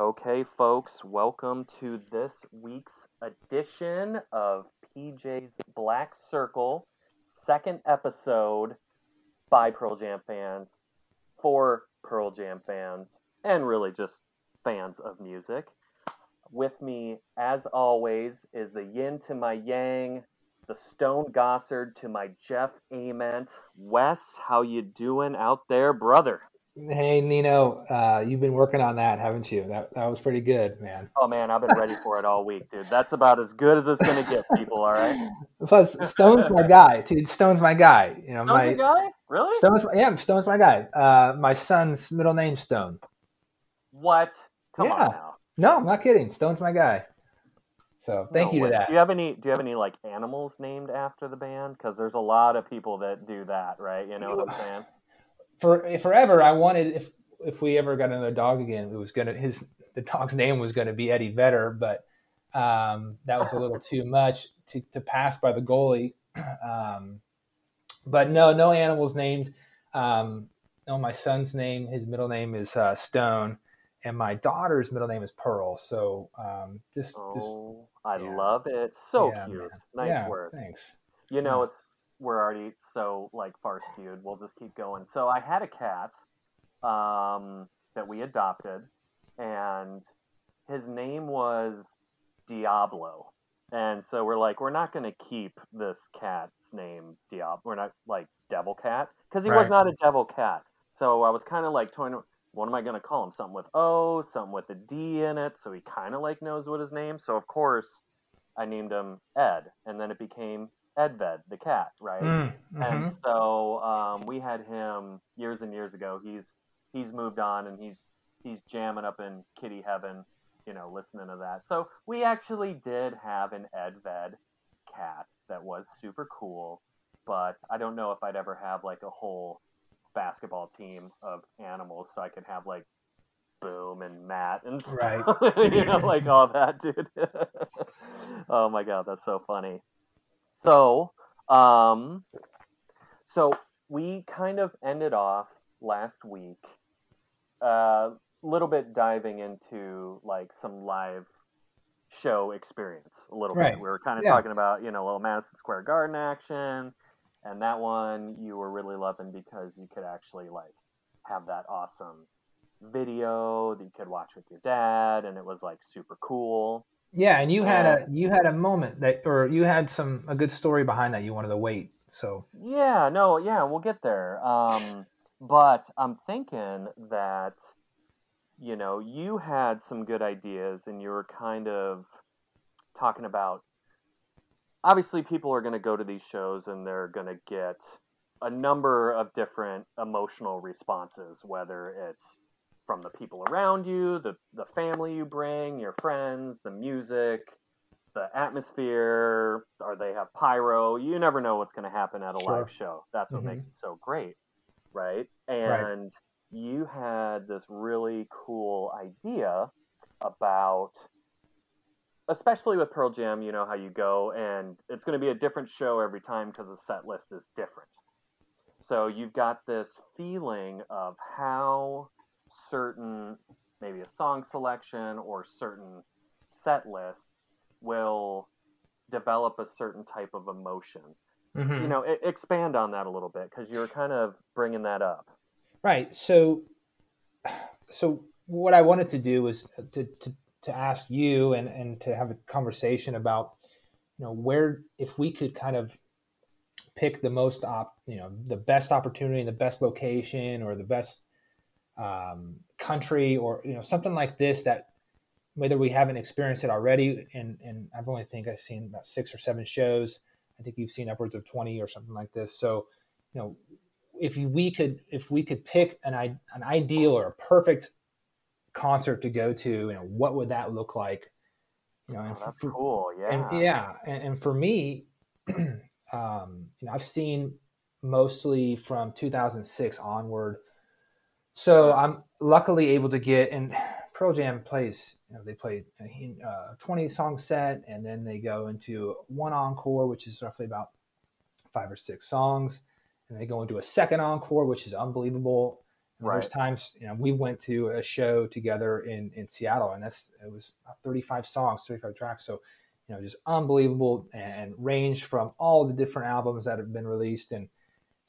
Okay, folks, welcome to this week's edition of PJ's Black Circle, second episode by Pearl Jam fans, for Pearl Jam fans, and really just fans of music. With me, as always, is the yin to my yang, the Stone Gossard to my Jeff Ament. Wes, how you doing out there, brother? Hey Nino, uh, you've been working on that, haven't you? That that was pretty good, man. Oh man, I've been ready for it all week, dude. That's about as good as it's gonna get, people. All right. Plus, Stone's my guy, dude. Stone's my guy. You know, Stone's my guy? Really? Stone's my, yeah, Stone's my guy. Uh, my son's middle name Stone. What? Come Yeah. on now. No, I'm not kidding. Stone's my guy. So thank No you way. to that. Do you have any? Do you have any like animals named after the band? Because there's a lot of people that do that, right? You know what I'm saying? For forever, I wanted if if we ever got another dog again, it was gonna his the dog's name was gonna be Eddie Vedder, but um, that was a little too much to, to pass by the goalie. Um, but no, no animals named. Um, no, my son's name, his middle name is uh, Stone, and my daughter's middle name is Pearl. So um, just, just Oh, I yeah. love it. So Yeah, cute. man. Nice yeah, word. Thanks. You know, it's we're already so like far skewed. We'll just keep going. So I had a cat um, that we adopted, and his name was Diablo. And so we're like, we're not going to keep this cat's name Diablo. We're not like Devil Cat because he was not a devil cat. So I was kind of like toying. What am I going to call him? Something with O, something with a D in it. So he kind of like knows what his name. So of course, I named him Ed, and then it became Edved the cat, right? Mm, And mhm. so um, we had him years and years ago. He's he's moved on and he's he's jamming up in kitty heaven, you know, listening to that. So we actually did have an Edved cat that was super cool, but I don't know if I'd ever have like a whole basketball team of animals so I could have like Boom and Matt and Right. you know, like all that, dude. oh my god, that's so funny. So, um, so we kind of ended off last week, a uh, little bit diving into like some live show experience a little Right. bit. We were kind of Yeah. talking about you know little Madison Square Garden action, and that one you were really loving because you could actually like have that awesome video that you could watch with your dad, and it was like super cool. Yeah, and you had Yeah. a you had a moment that, or you had some a good story behind that. You wanted to wait. So Yeah, no, yeah, we'll get there. Um, but I'm thinking that, you know, you had some good ideas and you were kind of talking about obviously people are going to go to these shows and they're going to get a number of different emotional responses, whether it's from the people around you, the, the family you bring, your friends, the music, the atmosphere, or they have pyro. You never know what's going to happen at a Sure. live show. That's what Mhm. makes it so great, right? And you had this really cool idea about, especially with Pearl Jam, you know how you go, and it's going to be a different show every time because the set list is different. So you've got this feeling of how certain, maybe a song selection or certain set list will develop a certain type of emotion. Mhm. You know, e- expand on that a little bit because you're kind of bringing that up. right. So so what I wanted to do was to to, to ask you and and to have a conversation about you know where if we could kind of pick the most op you know the best opportunity and the best location or the best um, country or you know something like this that whether we haven't experienced it already and and I've only think I've seen about six or seven shows I think you've seen upwards of 20 or something like this so you know if we could if we could pick an i- an ideal or a perfect concert to go to you know what would that look like you know and Oh, that's for- cool. Yeah. and yeah and, and for me um, you know i've seen mostly from 2006 onward so i'm luckily able to get and pearl jam plays you know they play a uh, 20 song set and then they go into one encore which is roughly about five or six songs and they go into a second encore which is unbelievable Right. There's times you know we went to a show together in in Seattle, and that's it was 35 songs, 35 tracks. So you know just unbelievable and range from all the different albums that have been released and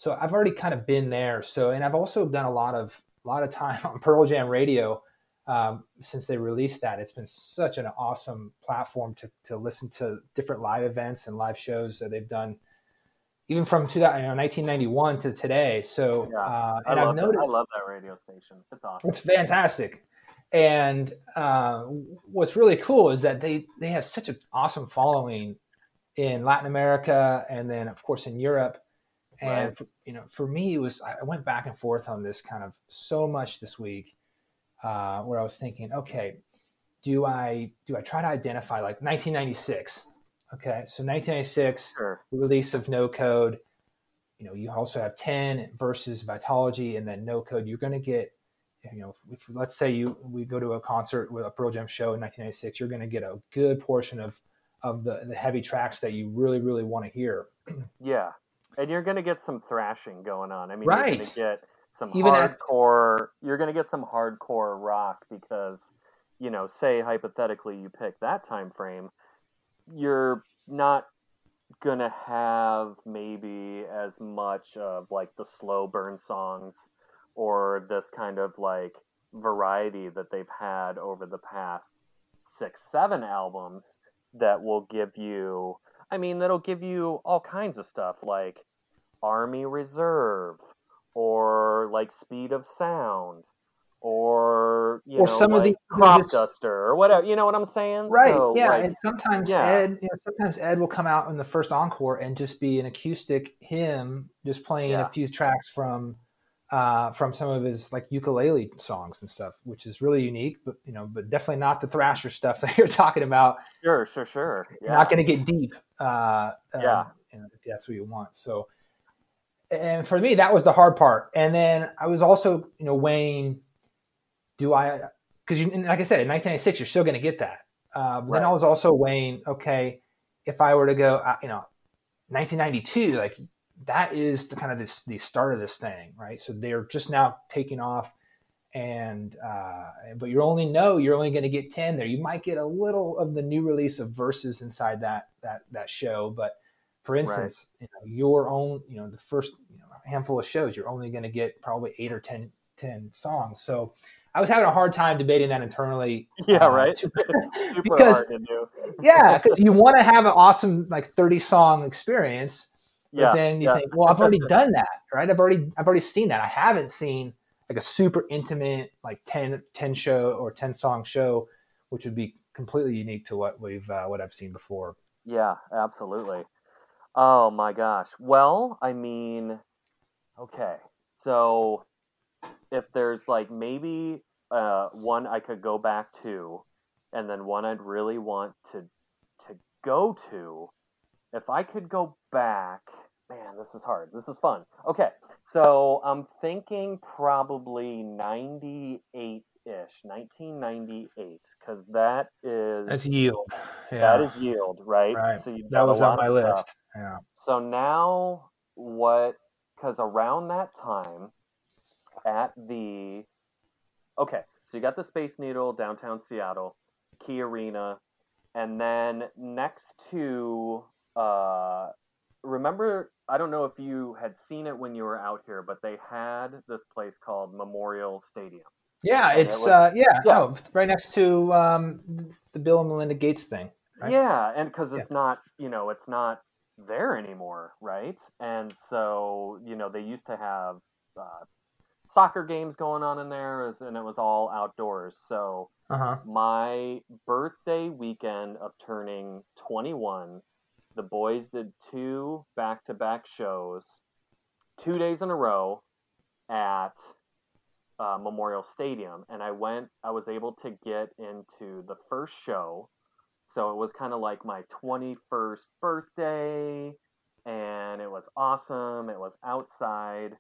so I've already kind of been there. So, and I've also done a lot of a lot of time on Pearl Jam Radio um, since they released that. It's been such an awesome platform to to listen to different live events and live shows that they've done, even from two, you know, 1991 to today. So, Yeah. uh, I and I've love, that. noticed I love that radio station. It's awesome. it's fantastic. And uh, what's really cool is that they they have such an awesome following in Latin America and then of course in Europe. And Right. for, you know, for me, it was I went back and forth on this kind of so much this week, uh, where I was thinking, okay, do I do I try to identify like 1996? Okay, so 1996 Sure. release of no code you know you also have 10 versus Vitalogy and then no code you're going to get you know if, let's say you we go to a concert with a Pearl jam show in 1996 you're going to get a good portion of of the, the heavy tracks that you really really want to hear Yeah. And you're going to get some thrashing going on. I mean, you're going Right. to get some Even at- hardcore. You're going to get some hardcore rock because, you know, say hypothetically you pick that time frame, you're not going to have maybe as much of like the slow burn songs or this kind of like variety that they've had over the past six, seven albums that will give you I mean, that'll give you all kinds of stuff like Army Reserve or like Speed of Sound or you Or know some of the- Crop just- Duster or whatever. You know what I'm saying? right So, yeah like, and sometimes yeah. ed you know, sometimes ed will come out in the first encore and just be an acoustic hymn just playing Yeah. a few tracks from uh, from some of his like ukulele songs and stuff which is really unique but you know but definitely not the thrasher stuff that you're talking about sure, sure, sure. Yeah. not going to get deep uh, um, Yeah. you know, if that's what you want. So and for me that was the hard part. And then i was also you know weighing do i because you like i said in 1996 you're still going to get that. Uh, but then i was also weighing okay if i were to go uh, you know 1992 like that is the kind of this the start of this thing right? So they're just now taking off and uh, but you only know you're only going to get 10 there you might get a little of the new release of verses inside that that that show but for instance you know your own you know the first you know, handful of shows you're only going to get probably 8 or 10 10 songs so i was having a hard time debating that internally Yeah, uh, right. super because- hard to do. yeah because you want to have an awesome like 30 song experience but Yeah, then you yeah. think well i've already done that right i've already i've already seen that i haven't seen like a super intimate like 10 10 show or 10 song show which would be completely unique to what we've uh, what i've seen before Yeah, absolutely. Oh my gosh. Well, I mean, okay. So if there's like maybe uh, one I could go back to, and then one I'd really want to to go to, if I could go back, man, this is hard. This is fun. Okay, so I'm thinking probably 98 ish, 1998, because that is that's yield yeah that is yield, right? right So you've that was on my list yeah So now what? Because around that time, at the okay, so you got the Space Needle downtown Seattle, Key Arena, and then next to uh, remember I don't know if you had seen it when you were out here, but they had this place called Memorial Stadium. yeah And it it's was- uh yeah, yeah. no, right next to um the bill and melinda gates thing right? Yeah, and because it's not, you know, it's not there anymore, right? And so, you know, they used to have uh, soccer games going on in there, and it was all outdoors. So uh-huh my birthday weekend of turning 21, the boys did two back-to-back shows, two days in a row at uh, Memorial Stadium, and I went. I was able to get into the first show, so it was kind of like my 21st birthday, and it was awesome. It was outside.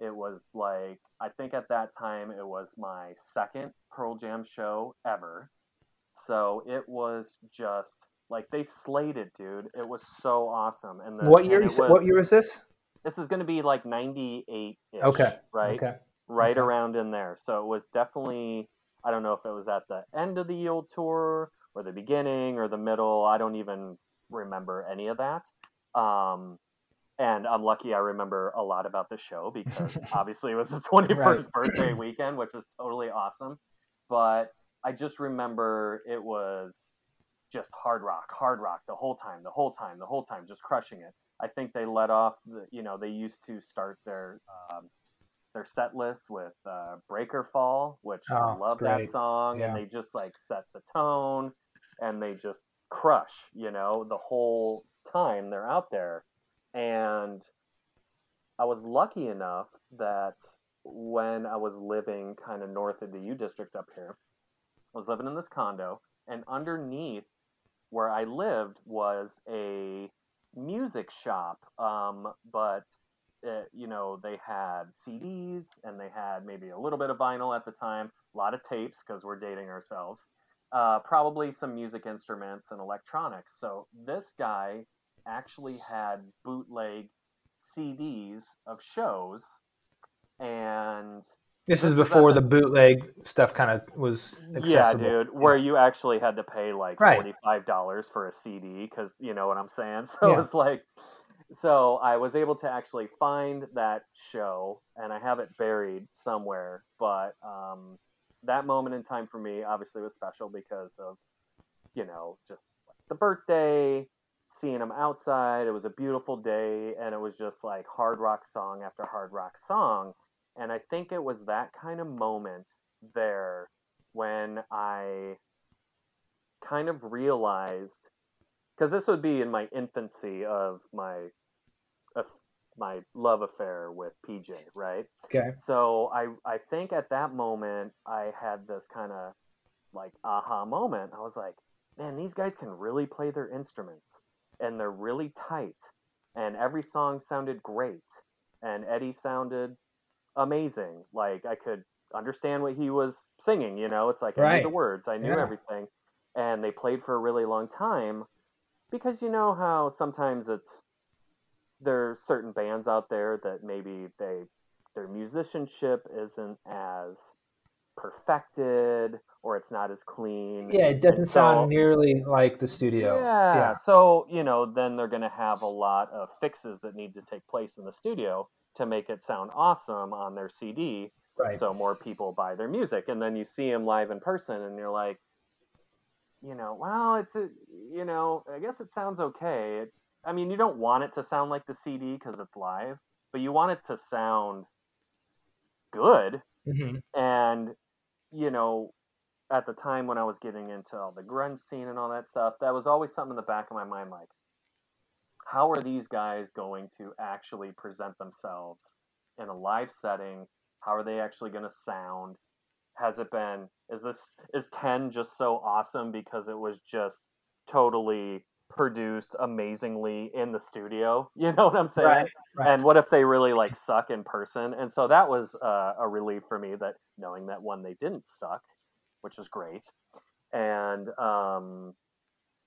It was like I think at that time it was my second Pearl Jam show ever. So it was just like they slayed it, dude. It was so awesome. And the, what year and you it said, was- what year is this This is going to be like 98 Okay, Right. okay right Okay. around in there. So it was definitely I don't know if it was at the end of the Yield tour or the beginning or the middle. I don't even remember any of that. Um, and I'm lucky I remember a lot about the show because obviously it was the 21st Right. birthday weekend, which was totally awesome. But I just remember it was just hard rock, hard rock the whole time, the whole time, the whole time, just crushing it. I think they let off the, you know, they used to start their um, their set list with uh, Breakerfall, which Oh, I love that song, Yeah. and they just like set the tone, and they just crush, you know, the whole time they're out there. And I was lucky enough that when I was living kind of north of the U District up here, I was living in this condo, and underneath where I lived was a music shop. Um, but uh you know, they had CDs and they had maybe a little bit of vinyl at the time, a lot of tapes because we're dating ourselves. Uh, probably some music instruments and electronics. So this guy actually had bootleg CDs of shows, and This is before the bootleg stuff kind of was accessible. yeah, dude, where you actually had to pay like Right. forty five dollars for a CD because you know what I'm saying. So Yeah. it's like, so I was able to actually find that show, and I have it buried somewhere. But um, that moment in time for me obviously was special because of, you know, just the birthday, seeing them outside. It was a beautiful day, and it was just like hard rock song after hard rock song. And I think it was that kind of moment there when I kind of realized because this would be in my infancy of my of my love affair with PJ, right? Okay. So I I think at that moment I had this kind of like aha moment. I was like, man, these guys can really play their instruments and they're really tight and every song sounded great and Eddie sounded amazing. Like I could understand what he was singing, you know? It's like I knew the words, I knew Yeah. everything. And they played for a really long time because you know how sometimes it's there are certain bands out there that maybe they their musicianship isn't as perfected or it's not as clean. Yeah, it doesn't so- sound nearly like the studio. yeah. Yeah. So, you know, then they're going to have a lot of fixes that need to take place in the studio to make it sound awesome on their CD Right. so more people buy their music. And then you see them live in person and you're like, you know, well, it's a, you know, I guess it sounds okay. It, I mean, you don't want it to sound like the CD because it's live, but you want it to sound good Mhm. and you know at the time when i was getting into all the grunge scene and all that stuff that was always something in the back of my mind like how are these guys going to actually present themselves in a live setting how are they actually going to sound has it been is this is 10 just so awesome because it was just totally produced amazingly in the studio you know what i'm saying Right. Right. and what if they really like suck in person and so that was uh, a relief for me that knowing that one they didn't suck which was great and um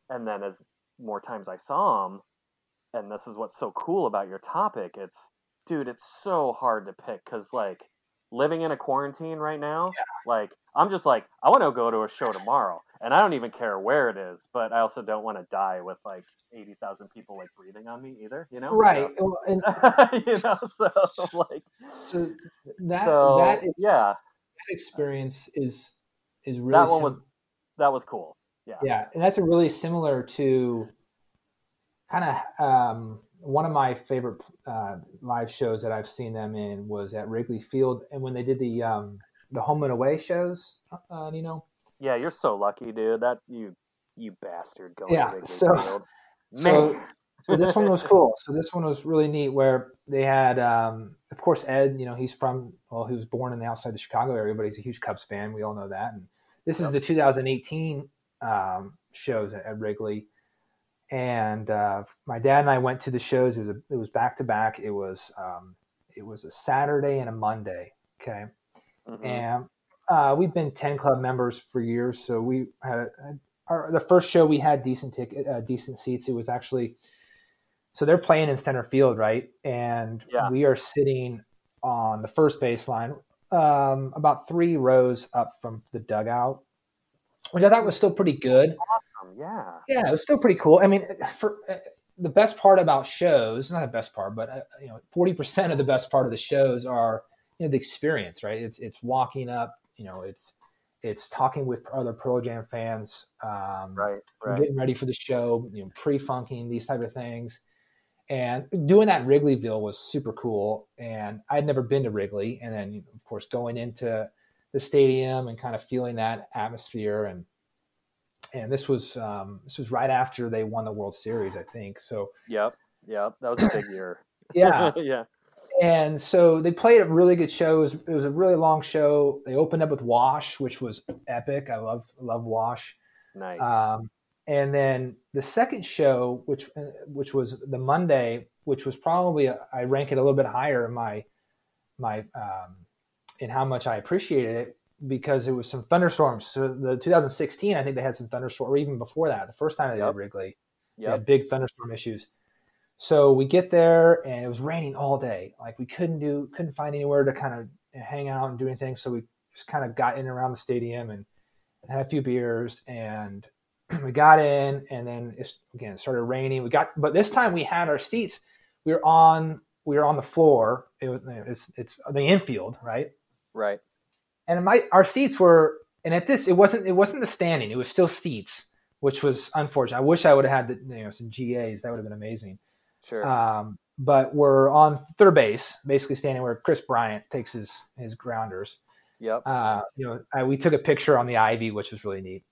and then as more times i saw them and this is what's so cool about your topic it's dude it's so hard to pick because like living in a quarantine right now like i'm just like i want to go to a show tomorrow and i don't even care where it is but i also don't want to die with like 80000 people like breathing on me either you know Right. Well, and so, you know so like so that so that, is- yeah that experience is is really that one sim- was that was cool yeah, Yeah. and that's a really similar to kind of um, one of my favorite uh, live shows that I've seen them in was at Wrigley Field, and when they did the um, the home and away shows, uh, you know, yeah you're so lucky dude that you you bastard going Yeah, to Wrigley so- Field. so- man so this one was cool. So this one was really neat, where they had, um, of course, Ed. You know, he's from well, he was born in the outside the Chicago area, but he's a huge Cubs fan. We all know that. And this is the 2018 um, shows at, at Wrigley. And uh, my dad and I went to the shows. It was a, it was back to back. It was um, it was a Saturday and a Monday. Okay, Mhm. and uh, we've been 10 club members for years so we had our, the first show we had decent ticket uh, decent seats it was actually so they're playing in center field right and Yeah. we are sitting on the first baseline um, about three rows up from the dugout, which I thought was still pretty good. Awesome. Yeah. Yeah, it was still pretty cool. I mean, for uh, the best part about shows, not the best part, but uh, you know, forty percent of the best part of the shows are you know the experience, right? It's it's walking up, you know, it's it's talking with other Pearl Jam fans, um, Right. Right. getting ready for the show, you know, pre-funking these type of things, and doing that Wrigleyville was super cool. And I'd never been to Wrigley, and then of course going into the stadium and kind of feeling that atmosphere and and this was um, this was right after they won the World Series, I think. So Yep. Yep. That was a big year. yeah, yeah. and so they played a really good show. It was, it was a really long show. They opened up with Wash, which was epic. I love love Wash. Nice. Um, and then the second show, which which was the Monday, which was probably I rank it a little bit higher in my my um, in how much I appreciated it because it was some thunderstorms. So the 2016, I think they had some thunderstorms, or even before that, the first time they Yep. did Wrigley, they had big thunderstorm issues. So we get there and it was raining all day. Like we couldn't do, couldn't find anywhere to kind of hang out and do anything. So we just kind of got in and around the stadium and had a few beers and we got in and then it's again it started raining. We got, but this time we had our seats. We were on, we were on the floor. It was, it's, it's the infield, right? Right. And my our seats were and at this it wasn't it wasn't the standing it was still seats which was unfortunate i wish i would have had the, you know some gas that would have been amazing Sure. um, but we're on third base basically standing where kris bryant takes his his grounders yep. uh, you know I, we took a picture on the ivy which was really neat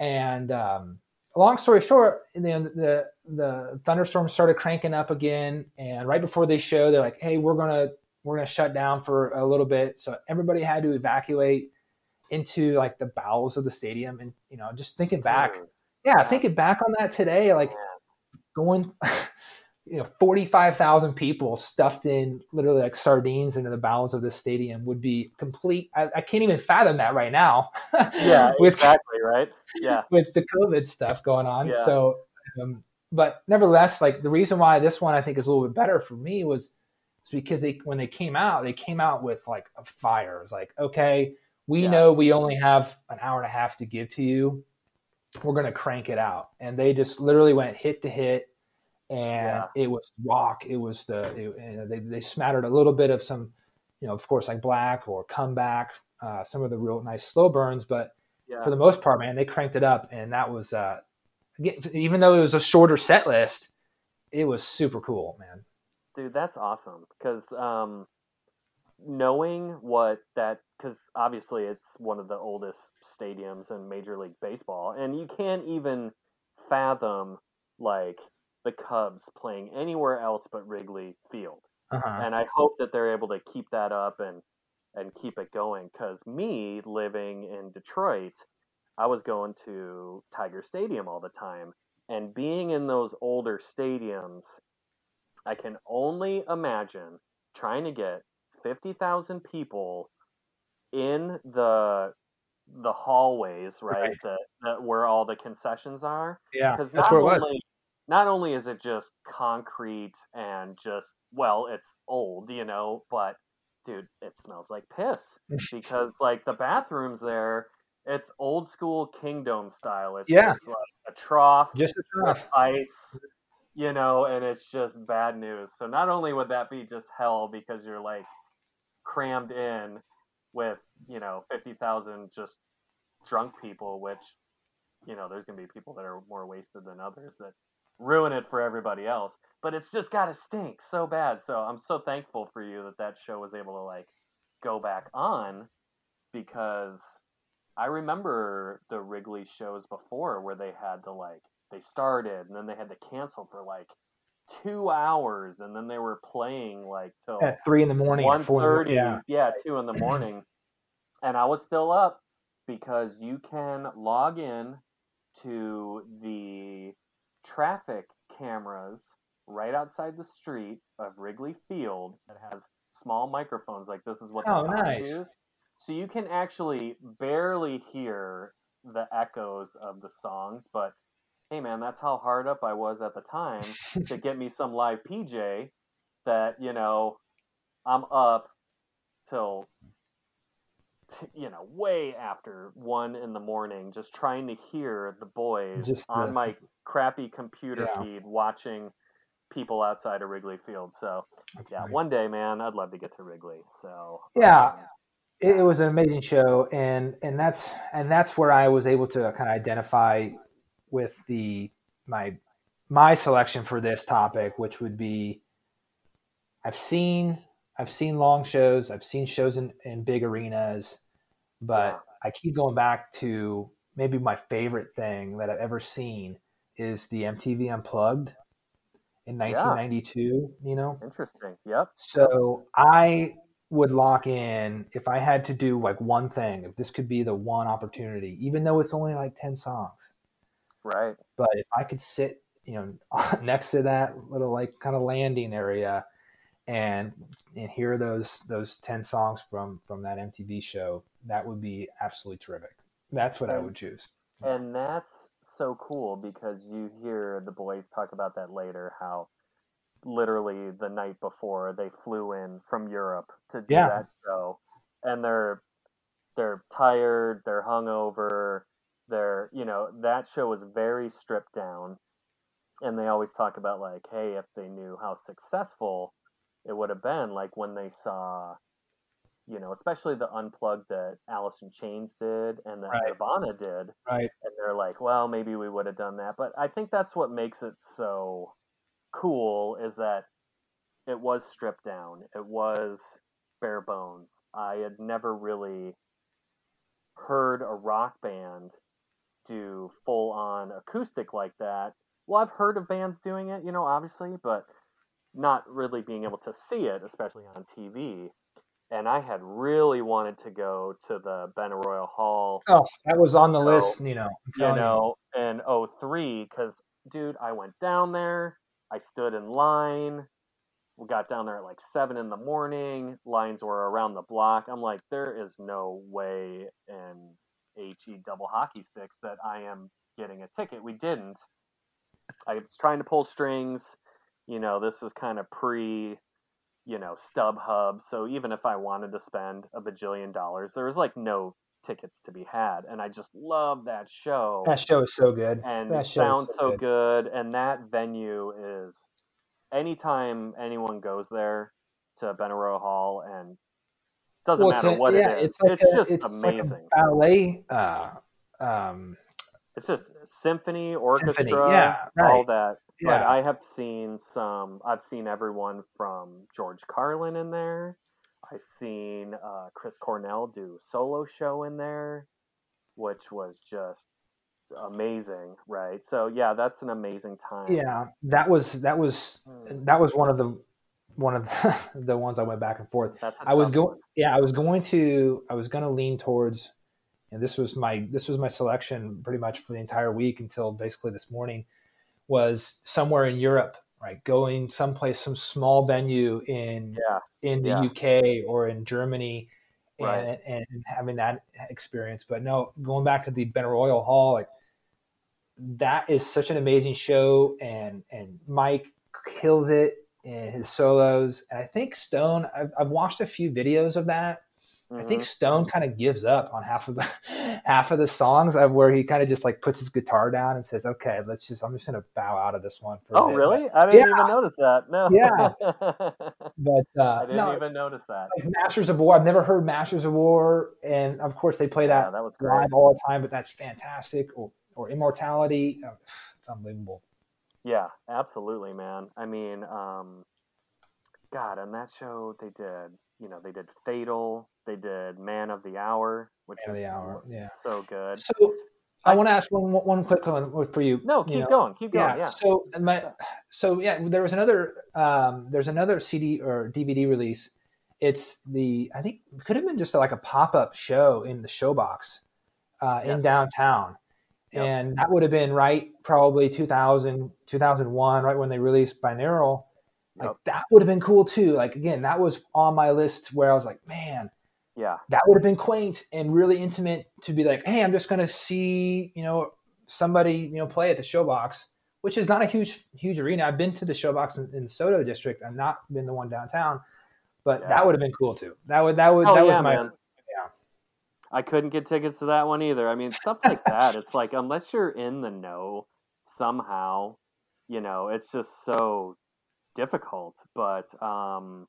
and um, long story short you know, the the thunderstorms started cranking up again and right before they show they're like hey we're gonna we're gonna shut down for a little bit so everybody had to evacuate into like the bowels of the stadium and you know just thinking back yeah Yeah. thinking back on that today like going you know 45,000 people stuffed in literally like sardines into the bowels of the stadium would be complete I, I can't even fathom that right now Yeah. with exactly. Right. Yeah. with the covid stuff going on Yeah. so um, but nevertheless like the reason why this one i think is a little bit better for me was is because they when they came out they came out with like a fire It's like okay we Yeah. know we only have an hour and a half to give to you we're going to crank it out and they just literally went hit to hit and Yeah. it was rock it was the it, they, they smattered a little bit of some you know of course like black or comeback uh, some of the real nice slow burns but Yeah. for the most part man they cranked it up and that was uh again, even though it was a shorter set list it was super cool man Dude, that's awesome because um, knowing what that because obviously it's one of the oldest stadiums in Major League Baseball, and you can't even fathom like the Cubs playing anywhere else but Wrigley Field. uh-huh. And I hope that they're able to keep that up and and keep it going. Because me living in Detroit, I was going to Tiger Stadium all the time, and being in those older stadiums, I can only imagine trying to get fifty thousand people in the the hallways, right? Right. That, that where all the concessions are yeah because that's not where it was only not only is it just concrete and just well it's old you know but dude it smells like piss because like the bathrooms there it's old school kingdom style it's Yeah. just like a trough just a trough, ice you know and it's just bad news. So not only would that be just hell because you're like crammed in with you know 50,000 just drunk people which you know there's going to be people that are more wasted than others that ruin it for everybody else but it's just got to stink so bad. So i'm so thankful for you that that show was able to like go back on because i remember the wrigley shows before where they had to like they started and then they had to cancel for like two hours and then they were playing like till at three in the morning or one four in the thirty, morning. yeah, two in the morning, and I was still up because you can log in to the traffic cameras right outside the street of Wrigley Field that has small microphones like this is what Oh, nice. use. So you can actually barely hear the echoes of the songs, but hey man, that's how hard up I was at the time to get me some live PJ that, you know, I'm up till you know, way after one in the morning, just trying to hear the boys Just on my crappy computer Yeah. feed watching people outside of Wrigley Field. So That's yeah, funny. one day, man, I'd love to get to Wrigley. So Yeah. Um, it, it was an amazing show and and that's and that's where i was able to kind of identify with the my my selection for this topic which would be i've seen i've seen long shows i've seen shows in, in big arenas but i keep going back to maybe my favorite thing that i've ever seen is the mtv unplugged in 1992 you know interesting. Yep. so I would lock in if I had to do like one thing, if this could be the one opportunity, even though it's only like 10 songs. Right. But if I could sit, you know, next to that little like kind of landing area and and hear those those 10 songs from from that MTV show, that would be absolutely terrific. That's what I would choose. And that's so cool because you hear the boys talk about that later how literally the night before they flew in from Europe to do Yeah. that show and they're they're tired, they're hungover, they're you know, that show was very stripped down. And they always talk about like, hey, if they knew how successful it would have been, like when they saw you know, especially the unplugged that Alice in Chains did and that Right. Nirvana did Right. and they're like, well, maybe we would have done that. But I think that's what makes it so cool is that it was stripped down. It was bare bones. I had never really heard a rock band do full on acoustic like that. Well, I've heard of bands doing it, you know, obviously, but not really being able to see it, especially on TV. And I had really wanted to go to the Benaroya Hall Oh, that was on the list, you know. You know, in 03, because, dude, I went down there, I stood in line, we got down there at like 7 in the morning, lines were around the block. I'm like, there is no way in HE double hockey sticks that I am getting a ticket. We didn't. I was trying to pull strings, you know, this was kind of pre, you know, StubHub. So even if I wanted to spend a bajillion dollars, there was like no tickets to be had. And I just love that show. That show is so good. and that it sounds so good. And that venue is anytime anyone goes there to Benaroya Hall and doesn't Well, matter a- what yeah, it is, it's like it's a- just it's like a amazing. ballet. Uh, um, it's just symphony, orchestra, yeah, all that. But I have seen some. I've seen everyone from George Carlin in there. I've seen uh, Chris Cornell do solo show in there, which was just amazing, right? So yeah, that's an amazing time. yeah. That was that was Mm. that was one of the one of the, the ones I went back and forth. I was going, yeah, I was going to, I was going to lean towards, and this was my, this was my selection pretty much for the entire week until basically this morning, was somewhere in Europe, right? Going someplace, some small venue in Yeah, in the yeah. UK or in Germany, and, Right. and having that experience. But no, going back to the Benaroya Hall, like that is such an amazing show, and and Mike kills it in his solos. And I think Stone, I've, I've watched a few videos of that. I think Mhm. Stone kind of gives up on half of the half of the songs of where he kind of just like puts his guitar down and says, "Okay, let's just I'm just gonna bow out of this one." For Oh, bit." really? I didn't Yeah. even notice that. No. Yeah. But I uh, didn't no, even notice that. like Masters of War. I've never heard Masters of War, and of course they play Yeah, that that was great. live all the time. But that's fantastic. Or, or Immortality, oh, it's unbelievable. Yeah, absolutely, man. I mean, um, God, on that show they did, you know, they did Fatal, they did Man of the Hour, which Man is the Hour, yeah. so good. So I want to ask one one quick one for you. No, you keep know. going, keep going. yeah. Yeah. So my, so yeah, there was another, um, there's another CD or DVD release. It's the, I think could have been just like a pop up show in the Showbox, uh, in downtown, Yep. and that would have been right probably 2000, 2001, right when they released Binaural. Like Yep. that would have been cool too. Like again, that was on my list where I was like, man, Yeah. that would have been quaint and really intimate to be like, hey, I'm just going to see, you know, somebody, you know, play at the Showbox, which is not a huge, huge arena. I've been to the Showbox in, in the SoDo district. I've not been the one downtown, but Yeah. that would have been cool too. That would, that would, Oh that yeah, was my, man. I couldn't get tickets to that one either. I mean, stuff like that. It's like unless you're in the know somehow, you know, it's just so difficult. But um,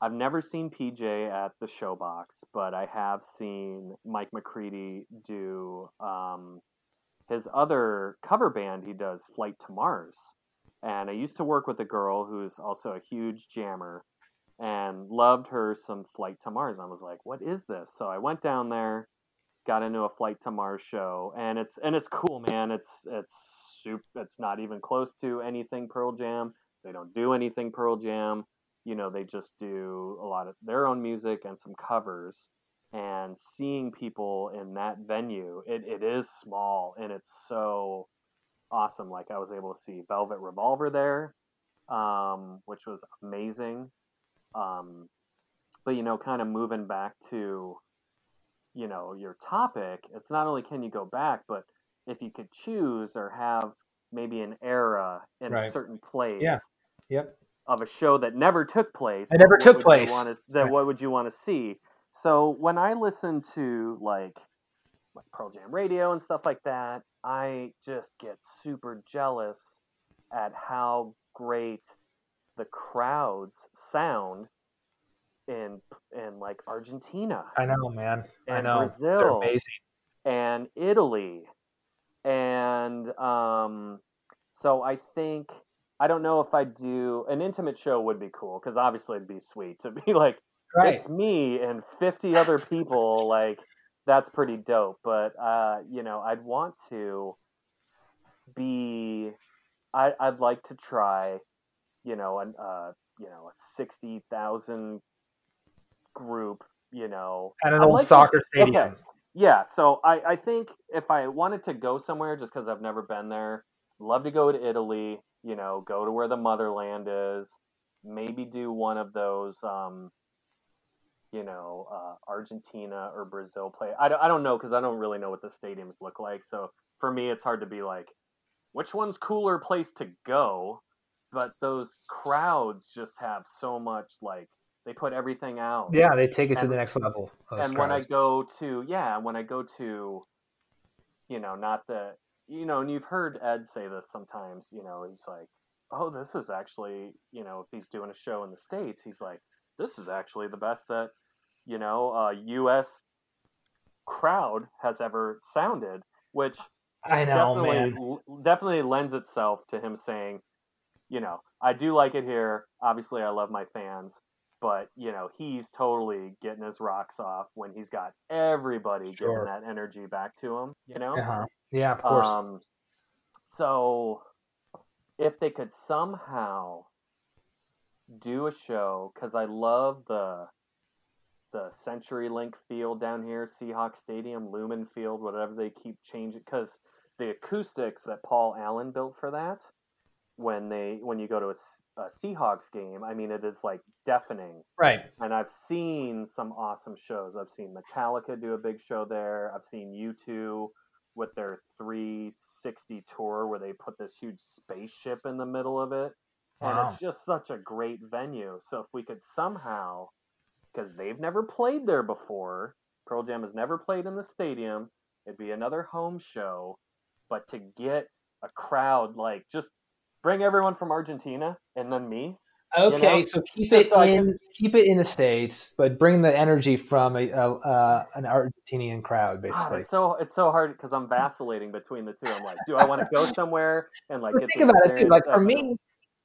I've never seen PJ at the Showbox, but I have seen Mike McCready do um, his other cover band. He does Flight to Mars, and I used to work with a girl who's also a huge jammer and loved her some Flight to Mars. I was like, "What is this?" So I went down there, got into a Flight to Mars show, and it's and it's cool, man. It's it's super. It's not even close to anything Pearl Jam. They don't do anything Pearl Jam. You know, they just do a lot of their own music and some covers. And seeing people in that venue, it, it is small and it's so awesome. Like I was able to see Velvet Revolver there, um, which was amazing. Um, but you know, kind of moving back to, you know, your topic, it's not only can you go back, but if you could choose or have maybe an era in right. a certain place. Yeah. Yep. Of a show that never took place. It never took place. To, that right. what would you want to see? So when I listen to like like Pearl Jam radio and stuff like that, I just get super jealous at how great the crowds sound in in like Argentina. I know, man. And I know. Brazil. And Italy. And um so I think I don't know if I do an intimate show would be cool because obviously it'd be sweet to be like right. it's me and 50 other people like that's pretty dope but uh you know I'd want to be I I'd like to try you know, an uh, you know, a sixty thousand group, you know, at an old like soccer stadium. Okay. Yeah, so I, I think if I wanted to go somewhere, just because I've never been there, love to go to Italy. You know, go to where the motherland is. Maybe do one of those, um, you know, uh, Argentina or Brazil play. I don't, I don't know because I don't really know what the stadiums look like. So for me, it's hard to be like, which one's cooler place to go but those crowds just have so much like they put everything out. Yeah, they take it and, to the next level. And crowds. when I go to yeah, when I go to, you know, not the you know, and you've heard Ed say this sometimes. You know, he's like, "Oh, this is actually you know, if he's doing a show in the states, he's like, this is actually the best that you know, a U.S. crowd has ever sounded." Which I know, definitely, man. definitely lends itself to him saying, you know, I do like it here. Obviously, I love my fans, but you know, he's totally getting his rocks off when he's got everybody sure. giving that energy back to him. You know, uh-huh. yeah, of course. Um, so, if they could somehow do a show, because I love the the CenturyLink field down here, Seahawks Stadium, Lumen Field, whatever they keep changing, because the acoustics that Paul Allen built for that when they when you go to a, a, Seahawks game, I mean it is like deafening. Right. And I've seen some awesome shows. I've seen Metallica do a big show there. I've seen U2 with their 360 tour where they put this huge spaceship in the middle of it. And it's just such a great venue. So if we could somehow because they've never played there before, Pearl Jam has never played in the stadium. It'd be another home show, but to get a crowd like just bring everyone from Argentina and then me. Okay, you know? so keep Just it so in can... keep it in the states, but bring the energy from a, a uh, an Argentinian crowd, basically. Oh, it's so it's so hard because I'm vacillating between the two. I'm like, do I want to go somewhere and like think about it too? Like for me,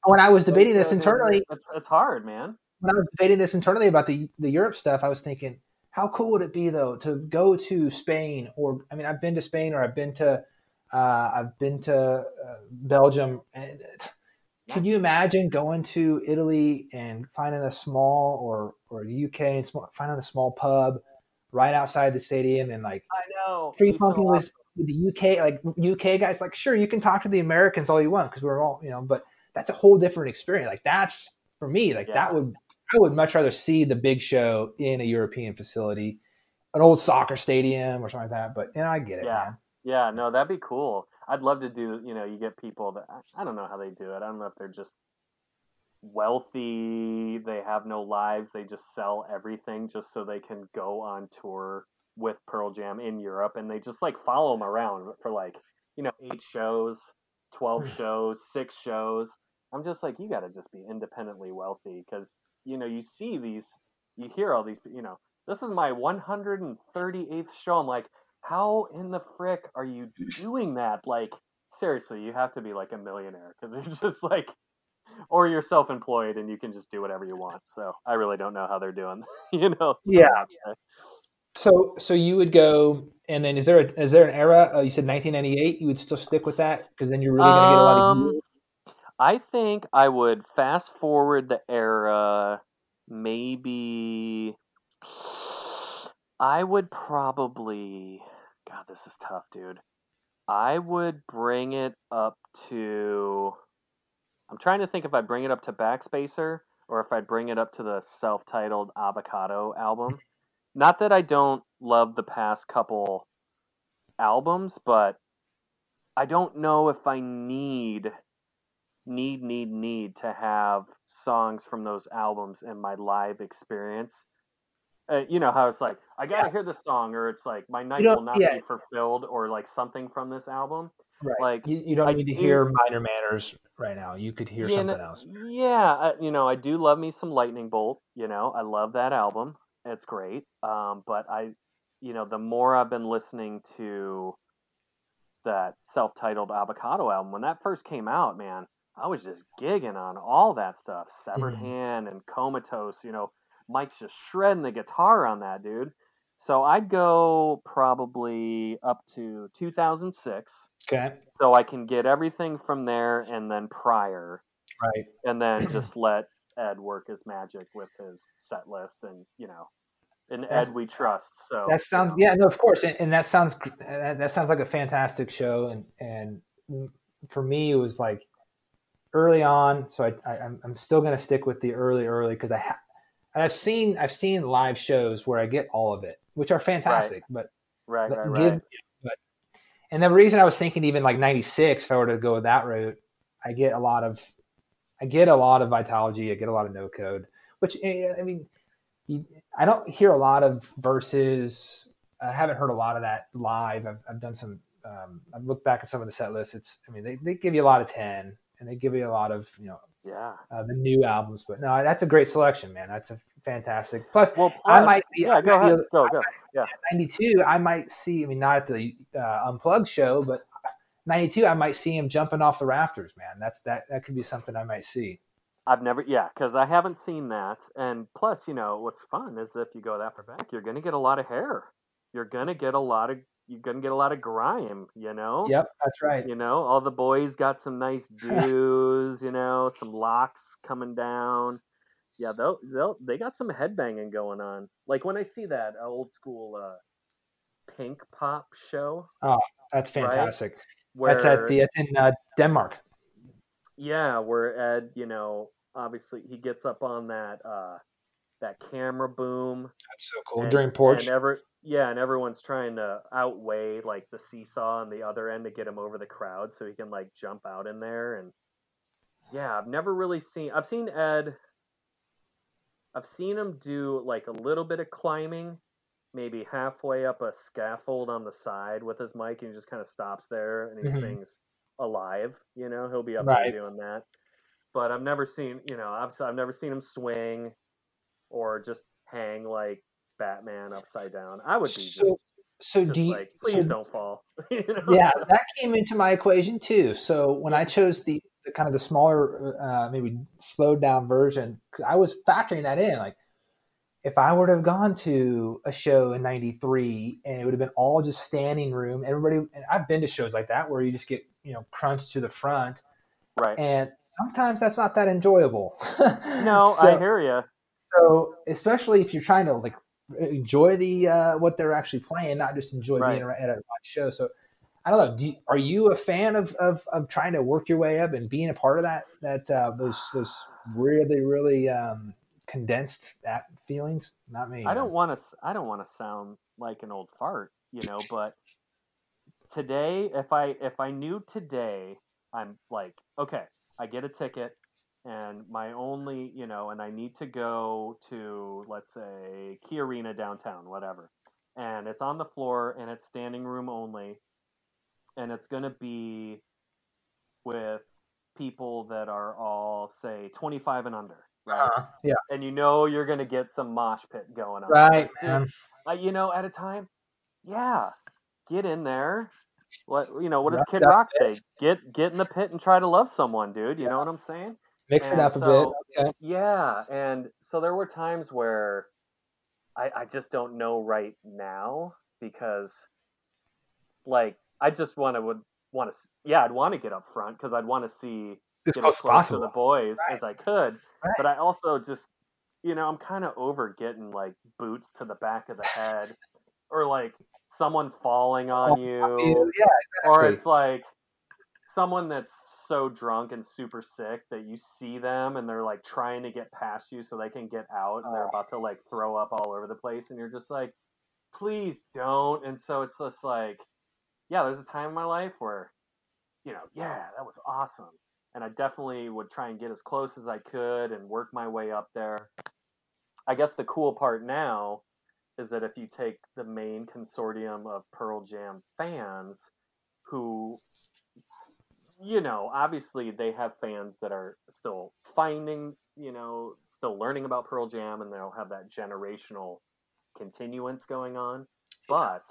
when I was debating this internally, it's it's hard, man. When I was debating this internally about the the Europe stuff, I was thinking, how cool would it be though to go to Spain or I mean, I've been to Spain or I've been to uh, I've been to uh, Belgium. And can you imagine going to Italy and finding a small or or the UK and small, finding a small pub right outside the stadium and like I know free pumping so with, with the UK like UK guys like sure you can talk to the Americans all you want because we're all you know but that's a whole different experience like that's for me like yeah. that would I would much rather see the big show in a European facility an old soccer stadium or something like that but you know I get it yeah. man yeah, no, that'd be cool. I'd love to do. You know, you get people that I don't know how they do it. I don't know if they're just wealthy. They have no lives. They just sell everything just so they can go on tour with Pearl Jam in Europe, and they just like follow them around for like you know eight shows, twelve shows, six shows. I'm just like, you got to just be independently wealthy because you know you see these, you hear all these, you know, this is my 138th show. I'm like, how in the frick are you doing that? Like, seriously, you have to be like a millionaire because they're just like, or you're self-employed and you can just do whatever you want. So I really don't know how they're doing. you know? Yeah. So, so you would go, and then is there a, is there an era? Uh, you said 1998. You would still stick with that because then you're really going to get a lot of. Um, I think I would fast forward the era. Maybe I would probably. God, this is tough, dude. I would bring it up to. I'm trying to think if I bring it up to Backspacer or if I bring it up to the self-titled Avocado album. Not that I don't love the past couple albums, but I don't know if I need need need need to have songs from those albums in my live experience. Uh, you know how it's like I gotta yeah. hear this song, or it's like my night will not yeah. be fulfilled, or like something from this album. Right. Like you, you don't I need to do, hear Mind Your Manners right now. You could hear something else. Yeah, uh, you know I do love me some Lightning Bolt. You know I love that album. It's great. Um, but I, you know, the more I've been listening to that self-titled Avocado album, when that first came out, man, I was just gigging on all that stuff. Severed mm-hmm. Hand and Comatose. You know, Mike's just shredding the guitar on that dude. So I'd go probably up to 2006. Okay. So I can get everything from there and then prior. Right. And then just let Ed work his magic with his set list and, you know, and Ed we trust. So that sounds, you know. yeah, no, of course. And, and that sounds, uh, that sounds like a fantastic show. And, and for me, it was like, early on. So I, I, am still going to stick with the early, early because I ha- I've seen I've seen live shows where I get all of it, which are fantastic. Right. But right, right, give, right. But and the reason I was thinking even like '96, if I were to go that route, I get a lot of I get a lot of Vitalogy, I get a lot of no code, which eh, I mean, you, I don't hear a lot of verses. I haven't heard a lot of that live. I've, I've done some. Um, I've looked back at some of the set lists. It's I mean they, they give you a lot of ten and they give you a lot of you know yeah uh, the new albums. But no, that's a great selection, man. That's a fantastic. Plus, well, plus I might be yeah go ahead go go yeah ninety two. I might see. I mean, not at the uh, unplugged show, but ninety two. I might see him jumping off the rafters, man. That's that that could be something I might see. I've never, yeah, because I haven't seen that. And plus, you know, what's fun is if you go that far back, you're going to get a lot of hair. You're going to get a lot of you're gonna get a lot of grime, you know. Yep, that's right. You know, all the boys got some nice dues, you know, some locks coming down. Yeah, they'll, they'll they got some headbanging going on. Like when I see that old school uh, pink pop show. Oh, that's fantastic. Right? Where, that's at the in uh, Denmark. Yeah, where Ed, you know, obviously he gets up on that uh, that camera boom. That's so cool and, during porch. And ever, yeah, and everyone's trying to outweigh like the seesaw on the other end to get him over the crowd so he can like jump out in there. And yeah, I've never really seen. I've seen Ed. I've seen him do like a little bit of climbing, maybe halfway up a scaffold on the side with his mic, and he just kind of stops there and he mm-hmm. sings alive. You know, he'll be up right. there doing that. But I've never seen, you know, I've I've never seen him swing or just hang like Batman upside down. I would be so. Just, so just do you, like, please so, don't fall. you know? Yeah, that came into my equation too. So when I chose the, the kind of the smaller, uh, maybe slowed down version, I was factoring that in. Like, if I were to have gone to a show in '93 and it would have been all just standing room, everybody, and I've been to shows like that where you just get you know crunched to the front, right? And sometimes that's not that enjoyable. no, so, I hear you so especially if you're trying to like enjoy the uh, what they're actually playing, not just enjoy right. being at a show. So I don't know. Do you, are you a fan of, of, of trying to work your way up and being a part of that that uh, those those really really um, condensed that feelings? Not me. I don't want to. I don't want to sound like an old fart, you know. But today, if I if I knew today, I'm like, okay, I get a ticket and my only, you know, and I need to go to, let's say, Key Arena downtown, whatever. and it's on the floor and it's standing room only, and it's gonna be with people that are all say 25 and under right Uh, yeah. and you know you're gonna get some mosh pit going on Right. Dude, man. like, you know, at a time, yeah, get in there. What you know? What does Rock Kid that Rock say? Get get in the pit and try to love someone, dude. You know what I'm saying? Mix it And up a bit. Okay. Yeah, and so there were times where I, I just don't know right now because, like, I just want to would want to yeah I'd want to get up front because I'd want to see As get as close to the boys Right. as I could, Right. but I also just you know I'm kind of over getting like boots to the back of the head or like someone falling on you You- Yeah, or it's like someone that's so drunk and super sick that you see them and they're like trying to get past you so they can get out and they're about to like throw up all over the place and you're just like please don't. And so it's just like yeah there's a time in my life where you know yeah that was awesome. And i definitely would try and get as close as i could and work my way up there. I guess the cool part now is that if you take the main consortium of Pearl Jam fans who you know, obviously they have fans that are still finding, you know, still learning about Pearl Jam and they'll have that generational continuance going on. But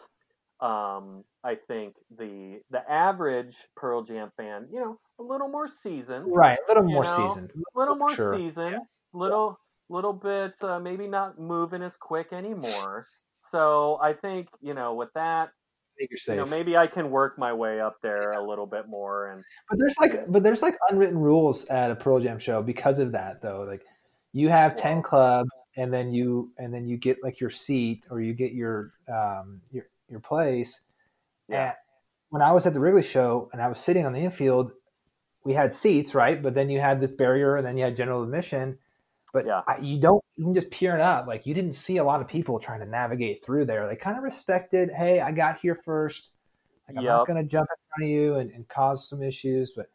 um, I think the the average Pearl Jam fan, you know, a little more seasoned, right. A little more know, seasoned. a little more Sure. seasoned, little little bit uh, maybe not moving as quick anymore. So I think you know with that, I think you're you know, maybe I can work my way up there a little bit more. And But there's like, but there's like unwritten rules at a Pearl Jam show because of that, though. Like, you have ten club, and then you and then you get like your seat or you get your um your your place. Yeah. And when I was at the Wrigley show and I was sitting on the infield, we had seats, right? But then you had this barrier, and then you had general admission. But Yeah. I, you don't even just peering up. Like you didn't see a lot of people trying to navigate through there. They kind of respected, hey, I got here first. Like, I'm not going to jump in front of you and, and cause some issues, but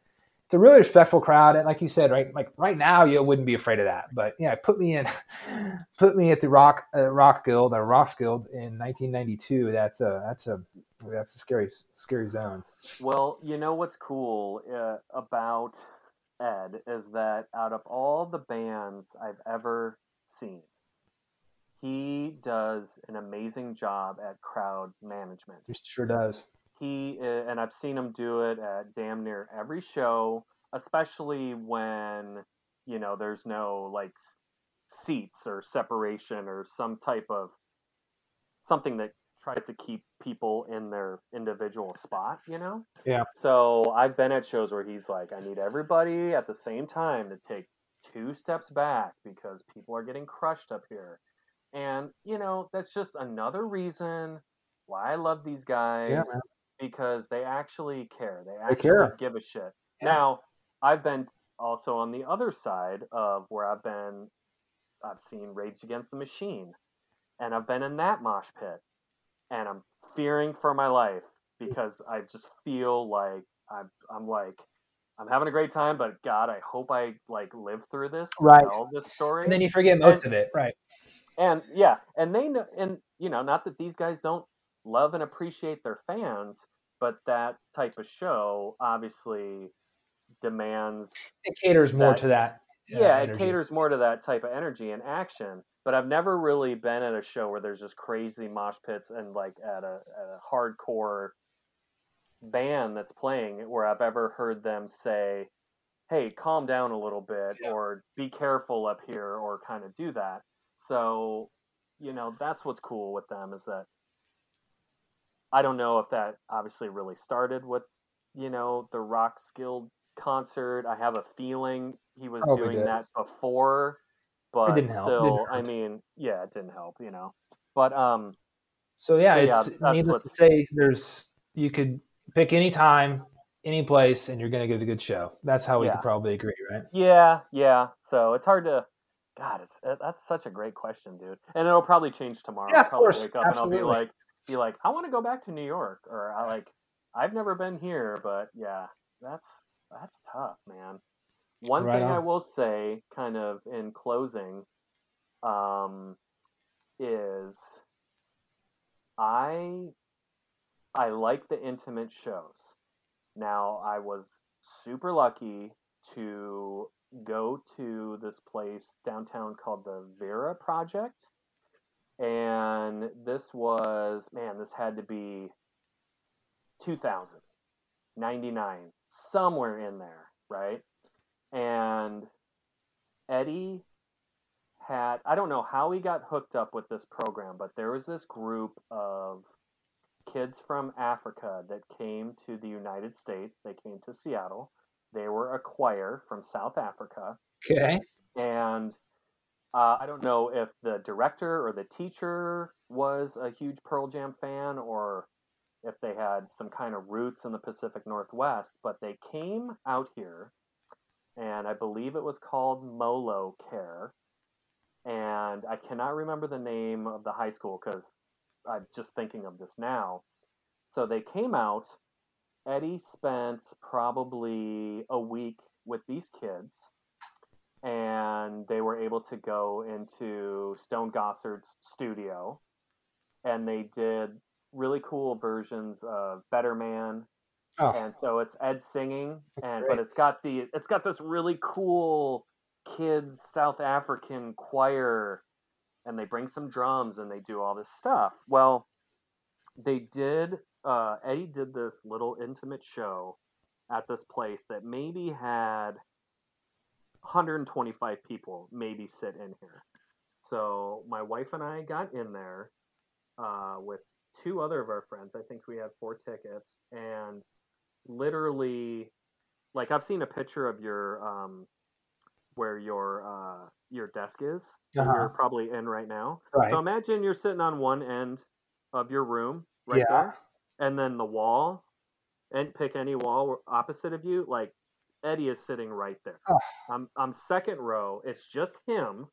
it's a really respectful crowd. And like you said, right, like right now, you wouldn't be afraid of that. But yeah, put me in, put me at the Rock uh, Roskilde or Roskilde in 1992. That's a that's a that's a scary scary zone. well, you know what's cool uh, about Ed is that out of all the bands I've ever seen, he does an amazing job at crowd management. He sure does. he uh, and I've seen him do it at damn near every show, especially when you know there's no like seats or separation or some type of something that tries to keep people in their individual spot, you know? Yeah. So I've been at shows where he's like, I need everybody at the same time to take two steps back because people are getting crushed up here. And, you know, that's just another reason why I love these guys Yeah, because they actually care. They They actually care. give a shit. Yeah. Now, I've been also on the other side of where I've been I've seen Rage Against the Machine and I've been in that mosh pit and I'm fearing for my life because I just feel like I'm I'm like I'm having a great time, but God, I hope I like live through this, Right. Tell this story, And then you forget most of it, right? and yeah, and they know, and you know, not that these guys don't love and appreciate their fans, but that type of show obviously demands. It caters more That- to that. uh, Yeah, it caters more to that type of energy and action. But I've never really been at a show where there's just crazy mosh pits and like at a, at a hardcore band that's playing where I've ever heard them say, "Hey, calm down a little bit," Yeah. or "Be careful up here," or kind of do that. So, you know, that's what's cool with them is that I don't know if that obviously really started with, you know, the Rock Guild concert. I have a feeling he was Probably doing did. that before, but didn't help. still, I mean, yeah, it didn't help, you know. But um, So yeah, But yeah, it's needless to say, there's you could pick any time, any place, and you're going to get a good show. That's how we Yeah. could probably agree, right? yeah, yeah. So it's hard to. God, it's uh, that's such a great question, dude. And it'll probably change tomorrow. Yeah, I'll probably course, wake up and I'll be like, be like, I want to go back to New York, or I like, I've never been here, but yeah, that's that's tough, man. One Right thing I will say, kind of in closing, um, is I I like the intimate shows. Now I was super lucky to go to this place downtown called the Vera Project. And this was, man, this had to be 2000, 99, somewhere in there, right? And Eddie had, I don't know how he got hooked up with this program, but there was this group of kids from Africa that came to the United States. They came to Seattle. They were a choir from South Africa. Okay. And uh, I don't know if the director or the teacher was a huge Pearl Jam fan or if they had some kind of roots in the Pacific Northwest, but they came out here, and I believe it was called Molo Care. And I cannot remember the name of the high school because I'm just thinking of this now. So they came out. Eddie spent probably a week with these kids, and they were able to go into Stone Gossard's studio, and they did really cool versions of Better Man. Oh, And so it's Ed singing, and great. but it's got the it's got this really cool kids South African choir and they bring some drums and they do all this stuff. Well, they did. Uh, Eddie did this little intimate show at this place that maybe had 125 people maybe sit in here. So my wife and I got in there uh, with two other of our friends. I think we had four tickets, and literally, like I've seen a picture of your um, where your uh, your desk is. Uh-huh. You're probably in right now. Right. So imagine you're sitting on one end of your room, right Yeah. there, and then the wall, and pick any wall opposite of you. Like Eddie is sitting right there. Oh. I'm I'm second row. It's just him,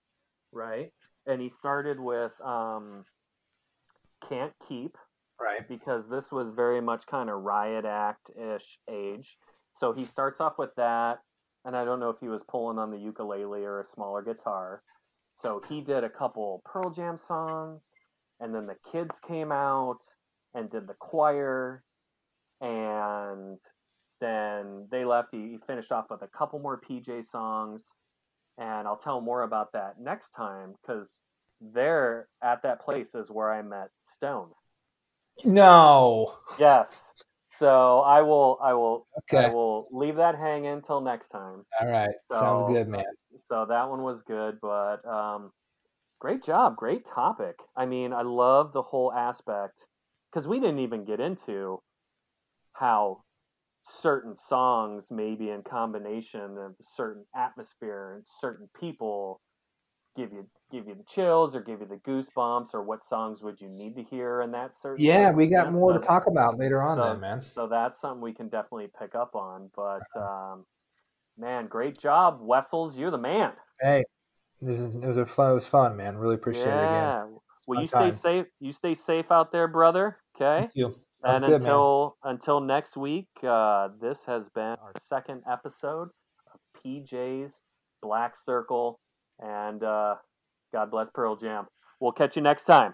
right? And he started with um, "Can't Keep." Right. because this was very much kind of riot act ish age. So he starts off with that, and I don't know if he was pulling on the ukulele or a smaller guitar. So he did a couple Pearl Jam songs, and then the kids came out and did the choir, and then they left. He, he finished off with a couple more PJ songs, and I'll tell more about that next time because there at that place is where I met Stone. No. Yes. So I will I will okay. I will leave that hanging until next time. All right. So, Sounds good, man. So that one was good, but um great job, great topic. I mean, I love the whole aspect cuz we didn't even get into how certain songs maybe in combination of certain atmosphere and certain people give you give you the chills or give you the goosebumps or what songs would you need to hear in that certain Yeah, we got more to talk about later on, so- then, man. so that's something we can definitely pick up on. But um, man, great job, Wessels. You're the man. Hey, this is, it was a fun. It was fun, man. Really appreciate it again. yeah. Well, you stay safe. You stay safe out there, brother. Okay. Thank you. Sounds and good, man. until until next week, uh, this has been our second episode of PJ's Black Circle, and uh, God bless Pearl Jam. We'll catch you next time.